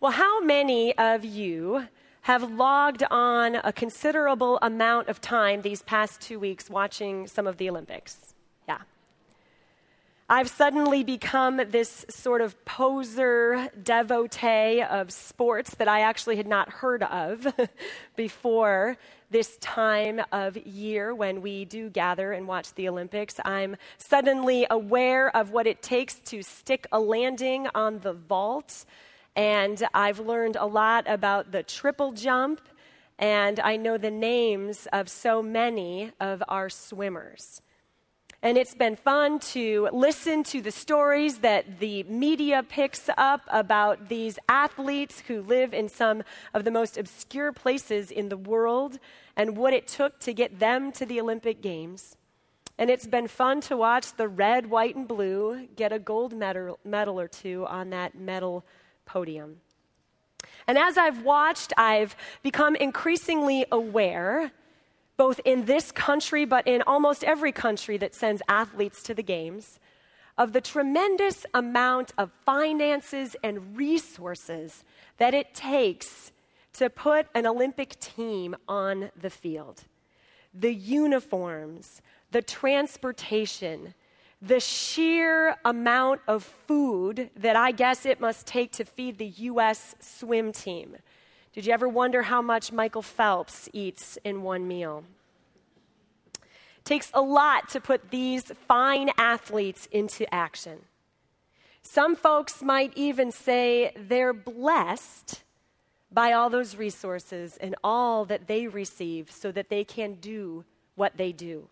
Well, how many of you have logged on a considerable amount of time these past two weeks watching some of the Olympics? Yeah. I've suddenly become this sort of poser devotee of sports that I actually had not heard of before this time of year when we do gather and watch the Olympics. I'm suddenly aware of what it takes to stick a landing on the vault, and I've learned a lot about the triple jump, and I know the names of so many of our swimmers. And it's been fun to listen to the stories that the media picks up about these athletes who live in some of the most obscure places in the world and what it took to get them to the Olympic Games. And it's been fun to watch the red, white, and blue get a gold medal, medal or two on that medal podium. And as I've watched, I've become increasingly aware both in this country, but in almost every country that sends athletes to the Games, of the tremendous amount of finances and resources that it takes to put an Olympic team on the field. The uniforms, the transportation, the sheer amount of food that I guess it must take to feed the U.S. swim team did you ever wonder how much Michael Phelps eats in one meal? It takes a lot to put these fine athletes into action. Some folks might even say they're blessed by all those resources and all that they receive so that they can do what they do.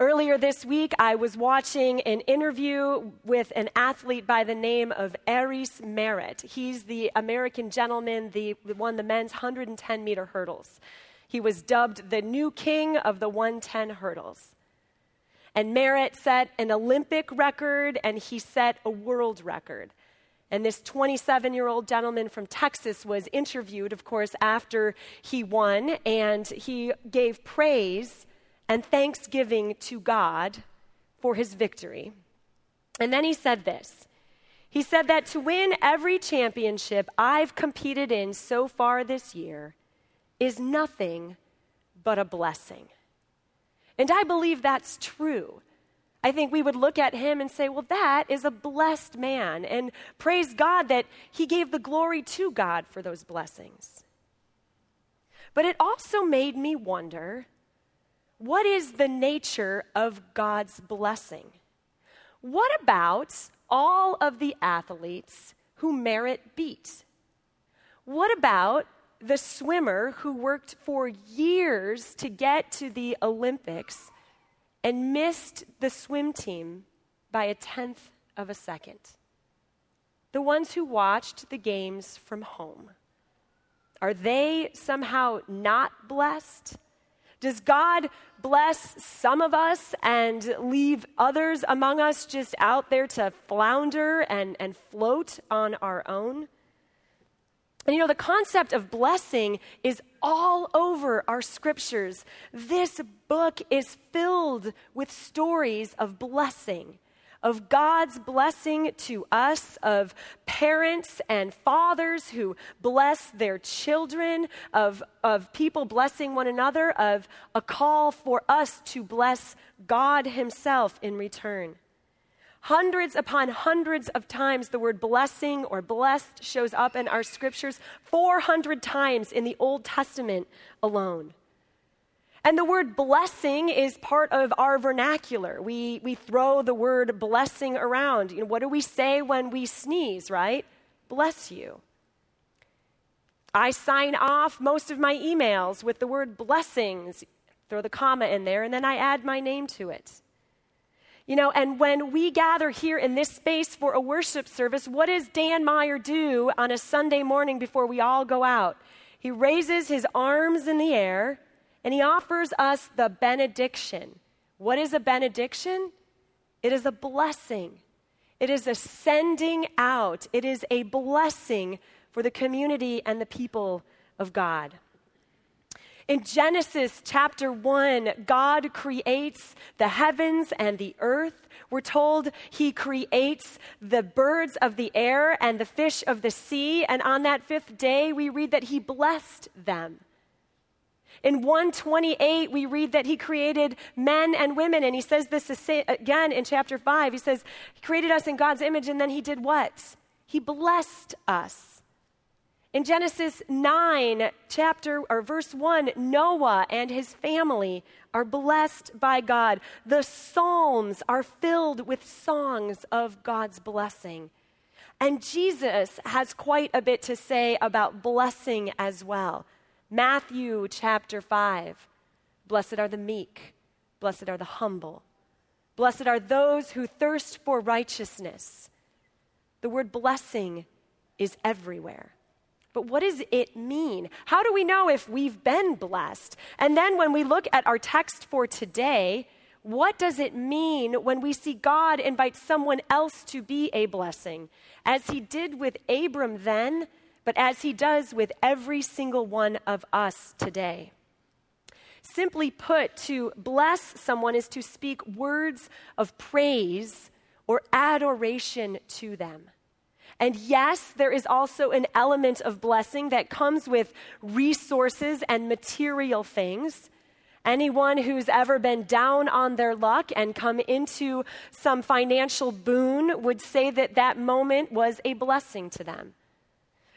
Earlier this week, I was watching an interview with an athlete by the name of Aries Merritt. He's the American gentleman the, won the men's 110 meter hurdles. He was dubbed the new king of the 110 hurdles. And Merritt set an Olympic record and he set a world record. And this 27 year old gentleman from Texas was interviewed, of course, after he won, and he gave praise and thanksgiving to God for his victory. And then he said this He said that to win every championship I've competed in so far this year is nothing but a blessing. And I believe that's true. I think we would look at him and say, well, that is a blessed man. And praise God that he gave the glory to God for those blessings. But it also made me wonder what is the nature of God's blessing? What about all of the athletes who Merritt beat? What about the swimmer who worked for years to get to the Olympics and missed the swim team by a tenth of a second? The ones who watched the games from home. Are they somehow not blessed? Does God bless some of us and leave others among us just out there to flounder and, and float on our own? And you know, the concept of blessing is all over our scriptures. This book is filled with stories of blessing of God's blessing to us, of parents and fathers who bless their children, of, of people blessing one another, of a call for us to bless God Himself in return. Hundreds upon hundreds of times the word blessing or blessed shows up in our scriptures, 400 times in the Old Testament alone. And the word blessing is part of our vernacular. We, we throw the word blessing around. You know, what do we say when we sneeze, right? Bless you. I sign off most of my emails with the word blessings, throw the comma in there, and then I add my name to it. You know, and when we gather here in this space for a worship service, what does Dan Meyer do on a Sunday morning before we all go out? He raises his arms in the air and he offers us the benediction. What is a benediction? It is a blessing, it is a sending out, it is a blessing for the community and the people of God. In Genesis chapter 1, God creates the heavens and the earth. We're told he creates the birds of the air and the fish of the sea. And on that fifth day, we read that he blessed them. In 128, we read that he created men and women. And he says this again in chapter 5. He says, He created us in God's image, and then he did what? He blessed us. In Genesis 9, chapter or verse 1, Noah and his family are blessed by God. The Psalms are filled with songs of God's blessing. And Jesus has quite a bit to say about blessing as well. Matthew chapter 5 Blessed are the meek, blessed are the humble, blessed are those who thirst for righteousness. The word blessing is everywhere. But what does it mean? How do we know if we've been blessed? And then when we look at our text for today, what does it mean when we see God invite someone else to be a blessing? As he did with Abram then, but as he does with every single one of us today. Simply put, to bless someone is to speak words of praise or adoration to them. And yes, there is also an element of blessing that comes with resources and material things. Anyone who's ever been down on their luck and come into some financial boon would say that that moment was a blessing to them.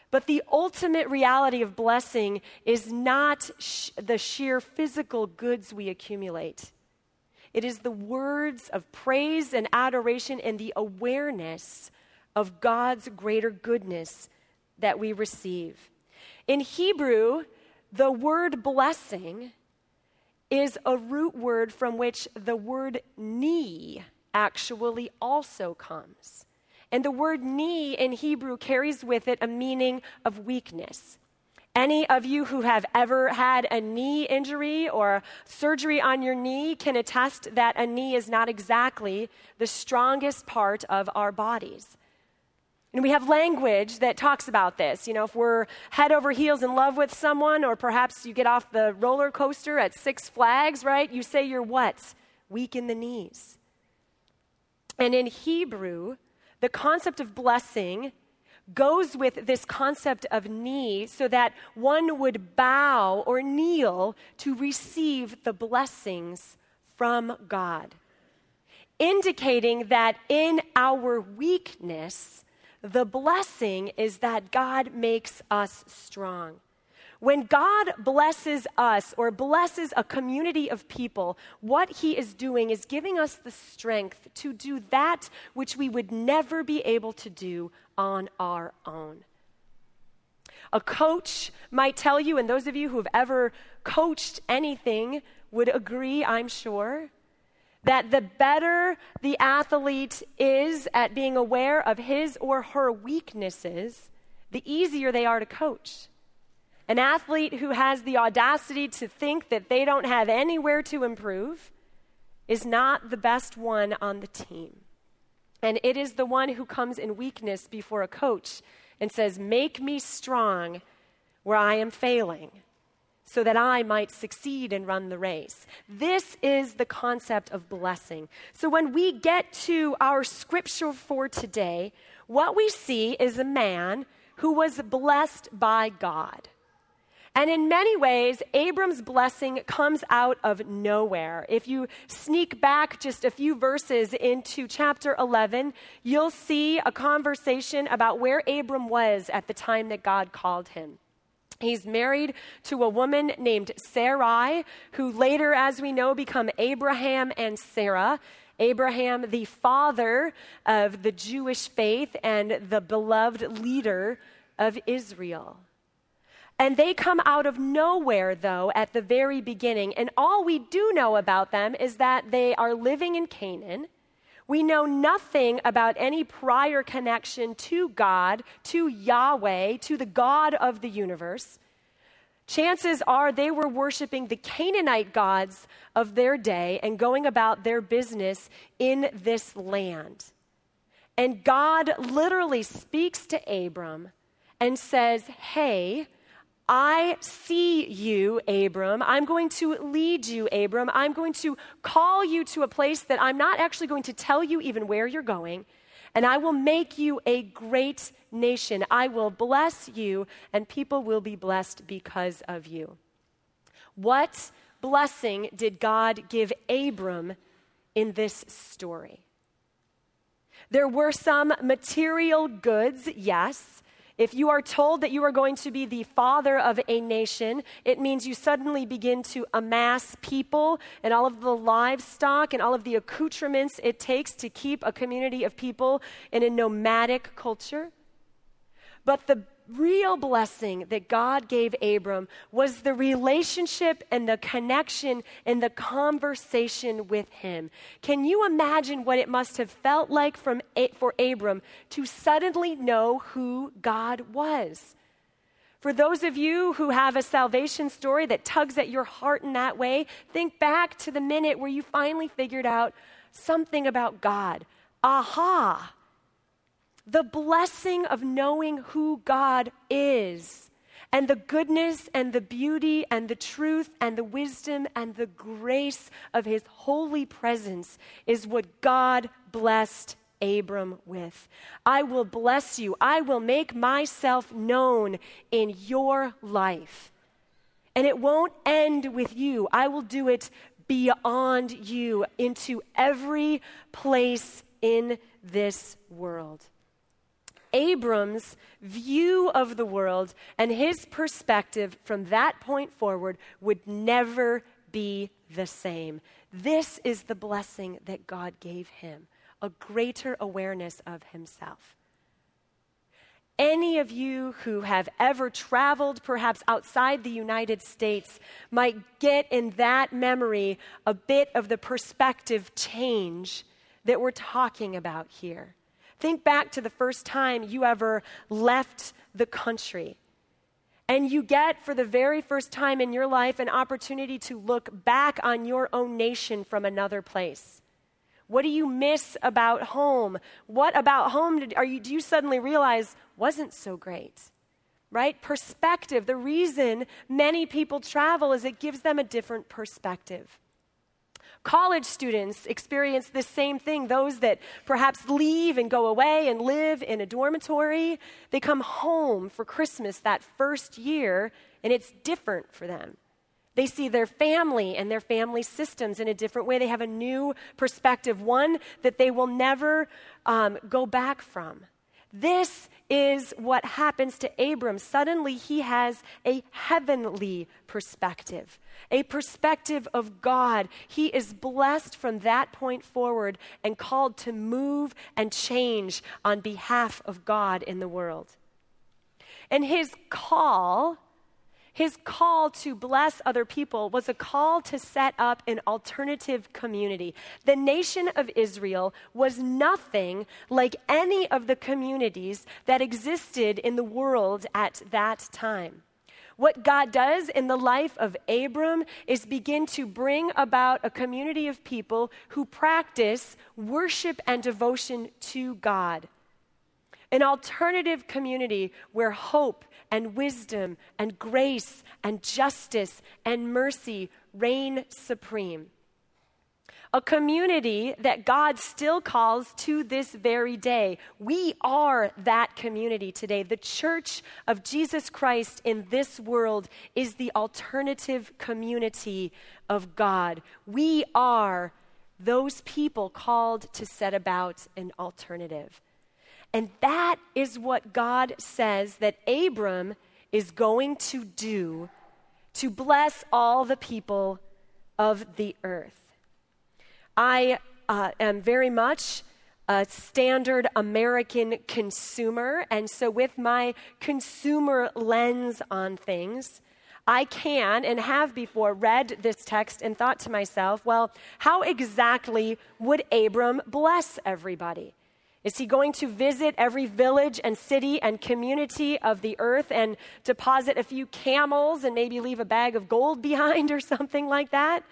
But the ultimate reality of blessing is not sh- the sheer physical goods we accumulate. It is the words of praise and adoration and the awareness of God's greater goodness that we receive. In Hebrew, the word blessing is a root word from which the word knee actually also comes. And the word knee in Hebrew carries with it a meaning of weakness. Any of you who have ever had a knee injury or surgery on your knee can attest that a knee is not exactly the strongest part of our bodies. And we have language that talks about this. You know, if we're head over heels in love with someone, or perhaps you get off the roller coaster at Six Flags, right? You say you're what? Weak in the knees. And in Hebrew, the concept of blessing goes with this concept of knee so that one would bow or kneel to receive the blessings from God, indicating that in our weakness, the blessing is that God makes us strong. When God blesses us or blesses a community of people, what He is doing is giving us the strength to do that which we would never be able to do on our own. A coach might tell you, and those of you who have ever coached anything would agree, I'm sure, that the better the athlete is at being aware of his or her weaknesses, the easier they are to coach. An athlete who has the audacity to think that they don't have anywhere to improve is not the best one on the team. And it is the one who comes in weakness before a coach and says, Make me strong where I am failing so that I might succeed and run the race. This is the concept of blessing. So when we get to our scripture for today, what we see is a man who was blessed by God. And in many ways, Abram's blessing comes out of nowhere. If you sneak back just a few verses into chapter 11, you'll see a conversation about where Abram was at the time that God called him. He's married to a woman named Sarai, who later, as we know, become Abraham and Sarah. Abraham, the father of the Jewish faith and the beloved leader of Israel. And they come out of nowhere, though, at the very beginning. And all we do know about them is that they are living in Canaan. We know nothing about any prior connection to God, to Yahweh, to the God of the universe. Chances are they were worshiping the Canaanite gods of their day and going about their business in this land. And God literally speaks to Abram and says, Hey, I see you, Abram. I'm going to lead you, Abram. I'm going to call you to a place that I'm not actually going to tell you even where you're going. And I will make you a great nation. I will bless you, and people will be blessed because of you. What blessing did God give Abram in this story? There were some material goods, yes. If you are told that you are going to be the father of a nation, it means you suddenly begin to amass people and all of the livestock and all of the accoutrements it takes to keep a community of people in a nomadic culture. But the real blessing that God gave Abram was the relationship and the connection and the conversation with him. Can you imagine what it must have felt like from, for Abram to suddenly know who God was? For those of you who have a salvation story that tugs at your heart in that way, think back to the minute where you finally figured out something about God. Aha! The blessing of knowing who God is and the goodness and the beauty and the truth and the wisdom and the grace of his holy presence is what God blessed Abram with. I will bless you. I will make myself known in your life. And it won't end with you. I will do it beyond you into every place in this world. Abram's view of the world and his perspective from that point forward would never be the same. This is the blessing that God gave him a greater awareness of himself. Any of you who have ever traveled, perhaps outside the United States, might get in that memory a bit of the perspective change that we're talking about here. Think back to the first time you ever left the country. And you get, for the very first time in your life, an opportunity to look back on your own nation from another place. What do you miss about home? What about home did, are you, do you suddenly realize wasn't so great? Right? Perspective. The reason many people travel is it gives them a different perspective. College students experience this same thing. Those that perhaps leave and go away and live in a dormitory, they come home for Christmas that first year, and it's different for them. They see their family and their family systems in a different way. They have a new perspective, one that they will never um, go back from. This is what happens to Abram. Suddenly, he has a heavenly perspective, a perspective of God. He is blessed from that point forward and called to move and change on behalf of God in the world. And his call his call to bless other people was a call to set up an alternative community. The nation of Israel was nothing like any of the communities that existed in the world at that time. What God does in the life of Abram is begin to bring about a community of people who practice worship and devotion to God. An alternative community where hope and wisdom and grace and justice and mercy reign supreme. A community that God still calls to this very day. We are that community today. The church of Jesus Christ in this world is the alternative community of God. We are those people called to set about an alternative. And that is what God says that Abram is going to do to bless all the people of the earth. I uh, am very much a standard American consumer, and so with my consumer lens on things, I can and have before read this text and thought to myself, well, how exactly would Abram bless everybody? Is he going to visit every village and city and community of the earth and deposit a few camels and maybe leave a bag of gold behind or something like that?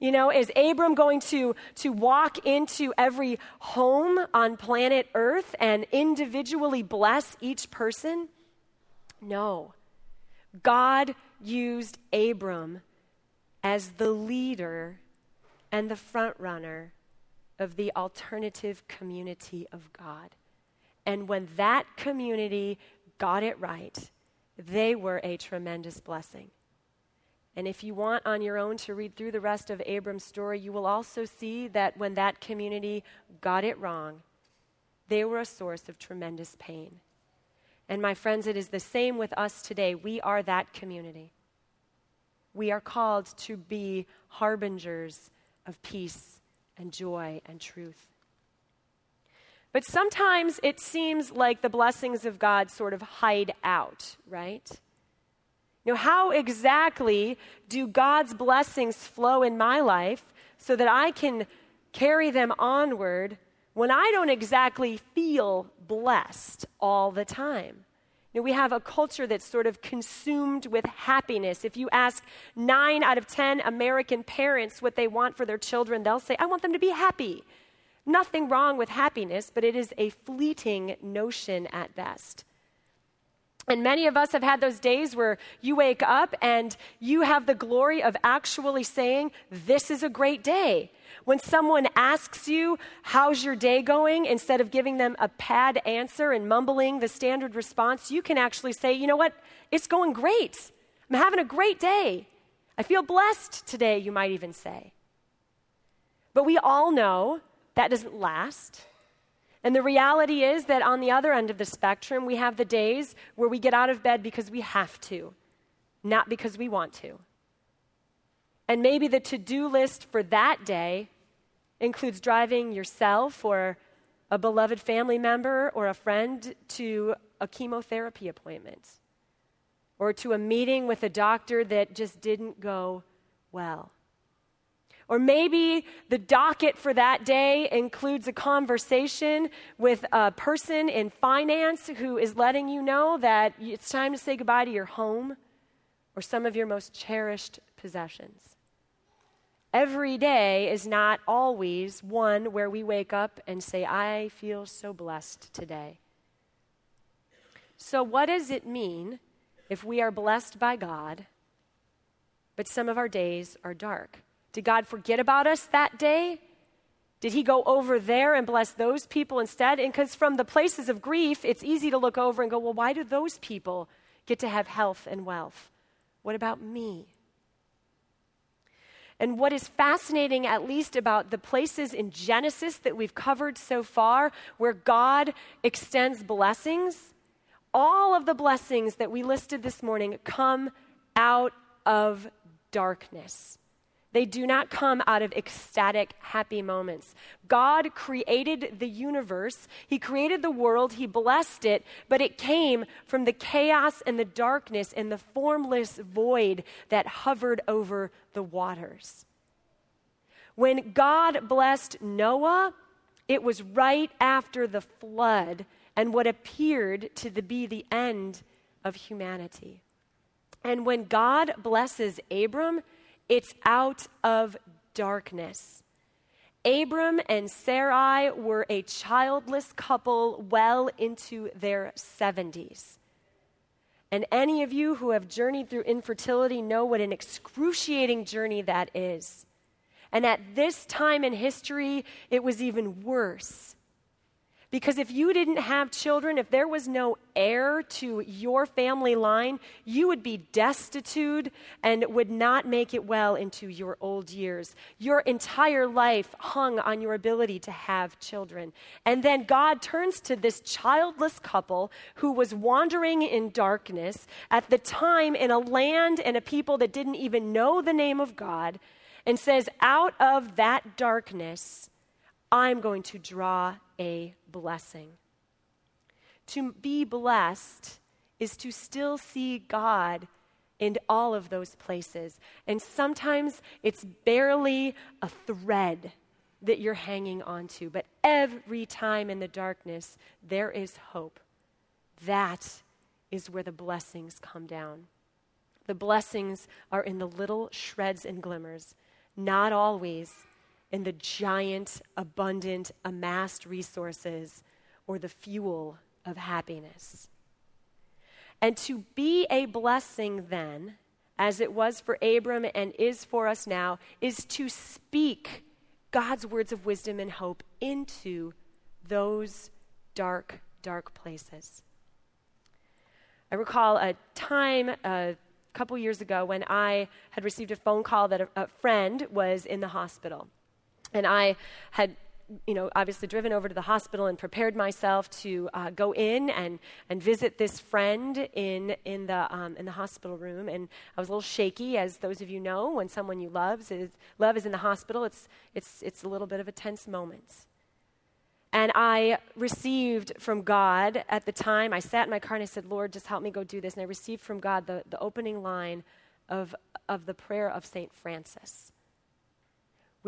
You know, is Abram going to, to walk into every home on planet Earth and individually bless each person? No. God used Abram as the leader and the front runner of the alternative community of God. And when that community got it right, they were a tremendous blessing. And if you want on your own to read through the rest of Abram's story, you will also see that when that community got it wrong, they were a source of tremendous pain. And my friends, it is the same with us today. We are that community. We are called to be harbingers of peace and joy and truth. But sometimes it seems like the blessings of God sort of hide out, right? You know, how exactly do God's blessings flow in my life so that I can carry them onward when I don't exactly feel blessed all the time? Know, we have a culture that's sort of consumed with happiness. If you ask nine out of 10 American parents what they want for their children, they'll say, I want them to be happy. Nothing wrong with happiness, but it is a fleeting notion at best. And many of us have had those days where you wake up and you have the glory of actually saying, This is a great day. When someone asks you, How's your day going? instead of giving them a pad answer and mumbling the standard response, you can actually say, You know what? It's going great. I'm having a great day. I feel blessed today, you might even say. But we all know that doesn't last. And the reality is that on the other end of the spectrum, we have the days where we get out of bed because we have to, not because we want to. And maybe the to do list for that day includes driving yourself or a beloved family member or a friend to a chemotherapy appointment or to a meeting with a doctor that just didn't go well. Or maybe the docket for that day includes a conversation with a person in finance who is letting you know that it's time to say goodbye to your home or some of your most cherished possessions. Every day is not always one where we wake up and say, I feel so blessed today. So, what does it mean if we are blessed by God, but some of our days are dark? Did God forget about us that day? Did he go over there and bless those people instead? And because from the places of grief, it's easy to look over and go, well, why do those people get to have health and wealth? What about me? And what is fascinating, at least about the places in Genesis that we've covered so far, where God extends blessings, all of the blessings that we listed this morning come out of darkness. They do not come out of ecstatic, happy moments. God created the universe, He created the world, He blessed it, but it came from the chaos and the darkness and the formless void that hovered over the waters. When God blessed Noah, it was right after the flood and what appeared to be the end of humanity. And when God blesses Abram, it's out of darkness. Abram and Sarai were a childless couple well into their 70s. And any of you who have journeyed through infertility know what an excruciating journey that is. And at this time in history, it was even worse because if you didn't have children, if there was no heir to your family line, you would be destitute and would not make it well into your old years. Your entire life hung on your ability to have children. And then God turns to this childless couple who was wandering in darkness at the time in a land and a people that didn't even know the name of God and says, Out of that darkness, I'm going to draw a blessing. To be blessed is to still see God in all of those places. And sometimes it's barely a thread that you're hanging onto, but every time in the darkness, there is hope. That is where the blessings come down. The blessings are in the little shreds and glimmers, not always in the giant, abundant, amassed resources or the fuel of happiness. And to be a blessing then, as it was for Abram and is for us now, is to speak God's words of wisdom and hope into those dark, dark places. I recall a time a couple years ago when I had received a phone call that a, a friend was in the hospital. And I had you know, obviously driven over to the hospital and prepared myself to uh, go in and, and visit this friend in, in, the, um, in the hospital room. And I was a little shaky, as those of you know, when someone you loves is, love is in the hospital, it's, it's, it's a little bit of a tense moment. And I received from God at the time, I sat in my car and I said, Lord, just help me go do this. And I received from God the, the opening line of, of the prayer of St. Francis,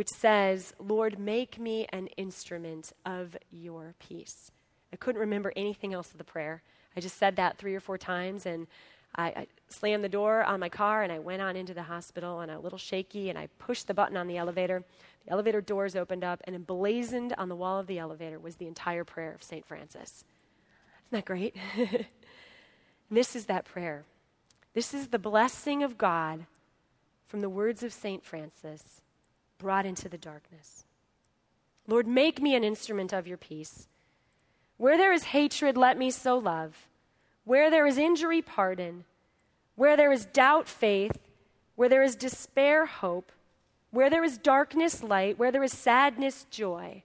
which says, Lord, make me an instrument of your peace. I couldn't remember anything else of the prayer. I just said that three or four times, and I, I, slammed the door on my car and I went on into the hospital and a little shaky and I pushed the button on the elevator. The elevator doors opened up and emblazoned on the wall of the elevator was the entire prayer of St. Francis. Isn't that great? this is that prayer. This is the blessing of God from the words of St. Francis brought into the darkness. Lord, make me an instrument of your peace. Where there is hatred, let me sow love. Where there is injury, pardon. Where there is doubt, faith. Where there is despair, hope. Where there is darkness, light. Where there is sadness, joy.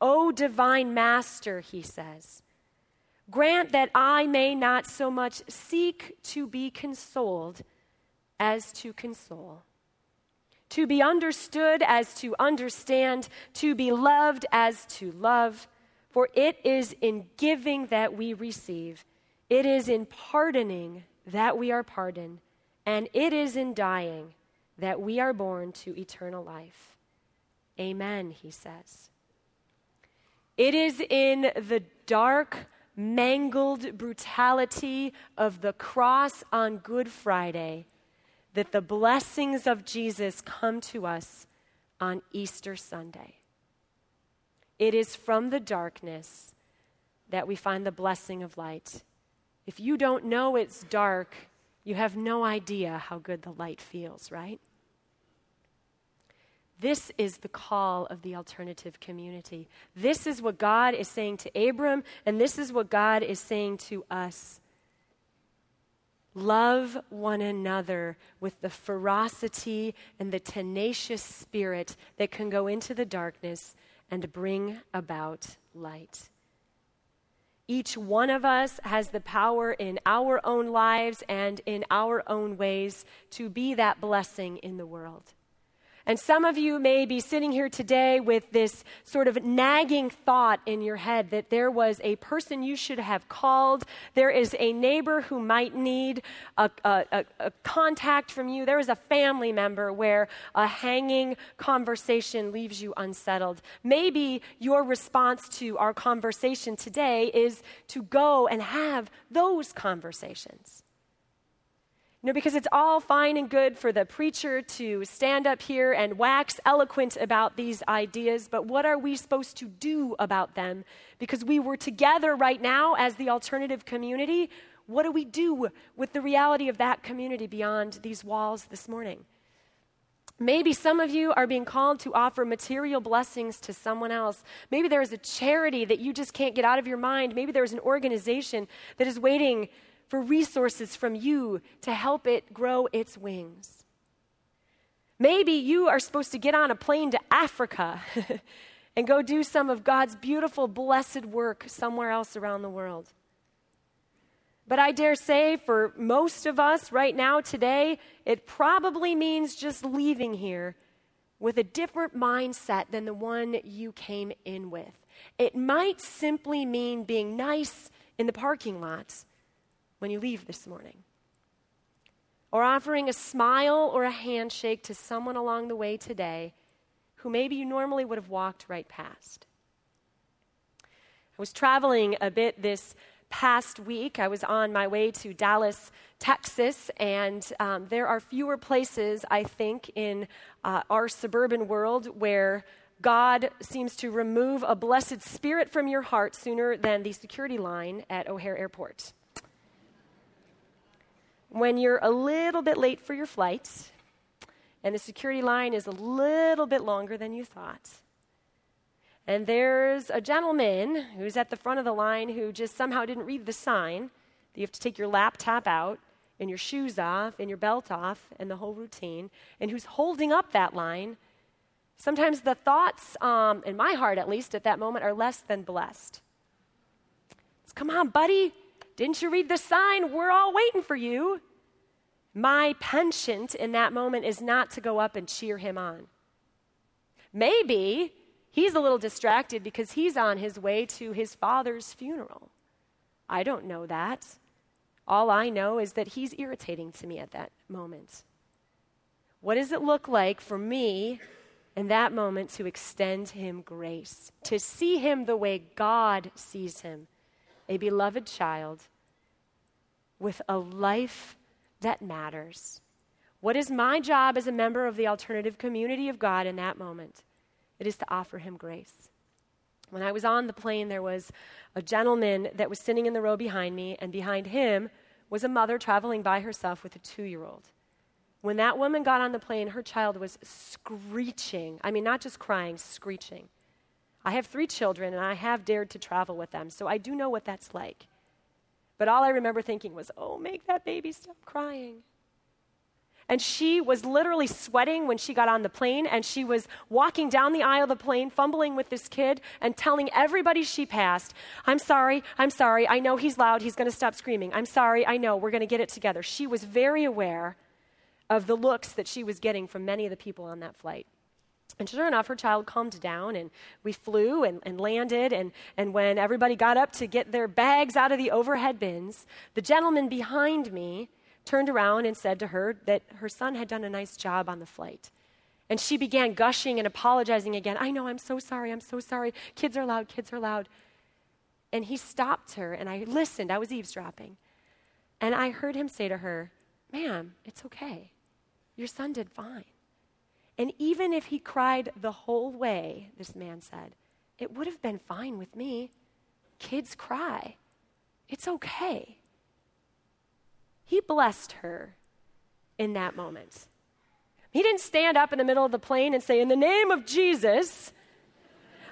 O divine master, he says, grant that I may not so much seek to be consoled as to console, to be understood as to understand, to be loved as to love. For it is in giving that we receive, it is in pardoning that we are pardoned, and it is in dying that we are born to eternal life. Amen, he says. It is in the dark, mangled brutality of the cross on Good Friday that the blessings of Jesus come to us on Easter Sunday. It is from the darkness that we find the blessing of light. If you don't know it's dark, you have no idea how good the light feels, right? This is the call of the alternative community. This is what God is saying to Abram, and this is what God is saying to us. Love one another with the ferocity and the tenacious spirit that can go into the darkness and bring about light. Each one of us has the power in our own lives and in our own ways to be that blessing in the world. And some of you may be sitting here today with this sort of nagging thought in your head that there was a person you should have called. There is a neighbor who might need a, a, a contact from you. There is a family member where a hanging conversation leaves you unsettled. Maybe your response to our conversation today is to go and have those conversations. You know, because it's all fine and good for the preacher to stand up here and wax eloquent about these ideas, but what are we supposed to do about them? Because we were together right now as the alternative community. What do we do with the reality of that community beyond these walls this morning? Maybe some of you are being called to offer material blessings to someone else. Maybe there is a charity that you just can't get out of your mind. Maybe there's an organization that is waiting for resources from you to help it grow its wings. Maybe you are supposed to get on a plane to Africa and go do some of God's beautiful, blessed work somewhere else around the world. But I dare say for most of us right now, today, it probably means just leaving here with a different mindset than the one you came in with. It might simply mean being nice in the parking lots when you leave this morning. Or offering a smile or a handshake to someone along the way today who maybe you normally would have walked right past. I was traveling a bit this past week. I was on my way to Dallas, Texas, and um, there are fewer places, I think, in uh, our suburban world where God seems to remove a blessed spirit from your heart sooner than the security line at O'Hare Airport. When you're a little bit late for your flight and the security line is a little bit longer than you thought. And there's a gentleman who's at the front of the line who just somehow didn't read the sign that you have to take your laptop out and your shoes off and your belt off and the whole routine, and who's holding up that line. Sometimes the thoughts, um, in my heart at least, at that moment are less than blessed. It's, Come on, buddy, didn't you read the sign? We're all waiting for you. My penchant in that moment is not to go up and cheer him on. Maybe he's a little distracted because he's on his way to his father's funeral. I don't know that. All I know is that he's irritating to me at that moment. What does it look like for me in that moment to extend him grace, to see him the way God sees him, a beloved child with a life that matters. What is my job as a member of the alternative community of God in that moment? It is to offer him grace. When I was on the plane, there was a gentleman that was sitting in the row behind me, and behind him was a mother traveling by herself with a two year old. When that woman got on the plane, her child was screeching. I mean, not just crying, screeching. I have three children, and I have dared to travel with them, so I do know what that's like. But all I remember thinking was, oh, make that baby stop crying. And she was literally sweating when she got on the plane, and she was walking down the aisle of the plane, fumbling with this kid, and telling everybody she passed, I'm sorry, I'm sorry, I know he's loud, he's gonna stop screaming. I'm sorry, I know, we're gonna get it together. She was very aware of the looks that she was getting from many of the people on that flight. And sure enough, her child calmed down, and we flew and, and, landed. And, and when everybody got up to get their bags out of the overhead bins, the gentleman behind me turned around and said to her that her son had done a nice job on the flight. And she began gushing and apologizing again. I know, I'm so sorry, I'm so sorry. Kids are loud, kids are loud. And he stopped her, and I listened. I was eavesdropping. And I heard him say to her, Ma'am, it's okay. Your son did fine. And even if he cried the whole way, this man said, it would have been fine with me. Kids cry. It's okay. He blessed her in that moment. He didn't stand up in the middle of the plane and say, In the name of Jesus,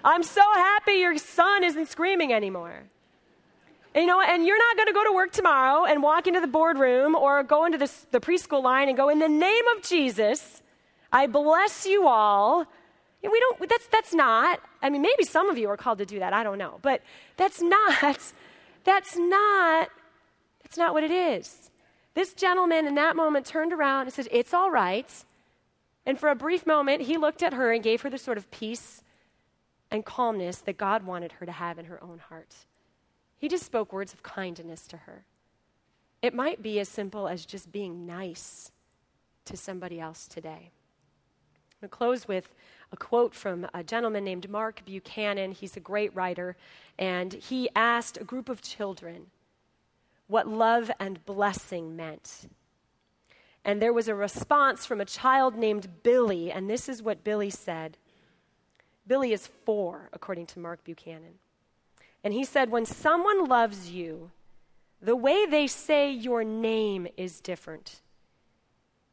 I'm so happy your son isn't screaming anymore. And, you know, and you're not going to go to work tomorrow and walk into the boardroom or go into the, the preschool line and go, In the name of Jesus, I bless you all. And we don't, that's, that's not, I mean, maybe some of you are called to do that, I don't know. But that's not, that's not, that's not what it is. This gentleman in that moment turned around and said, It's all right. And for a brief moment, he looked at her and gave her the sort of peace and calmness that God wanted her to have in her own heart. He just spoke words of kindness to her. It might be as simple as just being nice to somebody else today. I'll close with a quote from a gentleman named Mark Buchanan. He's a great writer, and he asked a group of children what love and blessing meant. And there was a response from a child named Billy, and this is what Billy said. Billy is four, according to Mark Buchanan. And he said, When someone loves you, the way they say your name is different.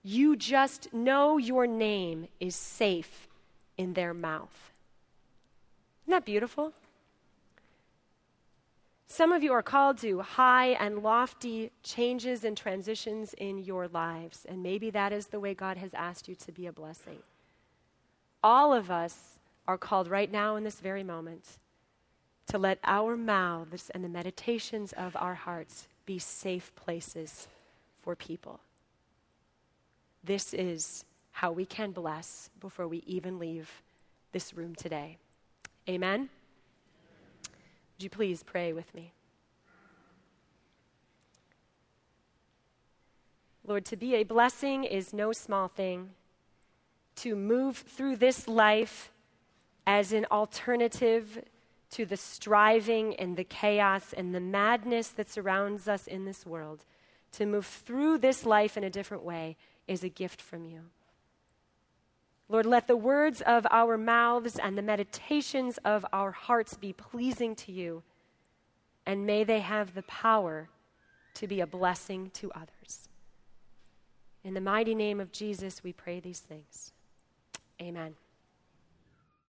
You just know your name is safe in their mouth. Isn't that beautiful? Some of you are called to high and lofty changes and transitions in your lives, and maybe that is the way God has asked you to be a blessing. All of us are called right now in this very moment to let our mouths and the meditations of our hearts be safe places for people. This is how we can bless before we even leave this room today. Amen. Would you please pray with me? Lord, to be a blessing is no small thing. To move through this life as an alternative to the striving and the chaos and the madness that surrounds us in this world, to move through this life in a different way is a gift from you. Lord, let the words of our mouths and the meditations of our hearts be pleasing to you, and may they have the power to be a blessing to others. In the mighty name of Jesus, we pray these things. Amen.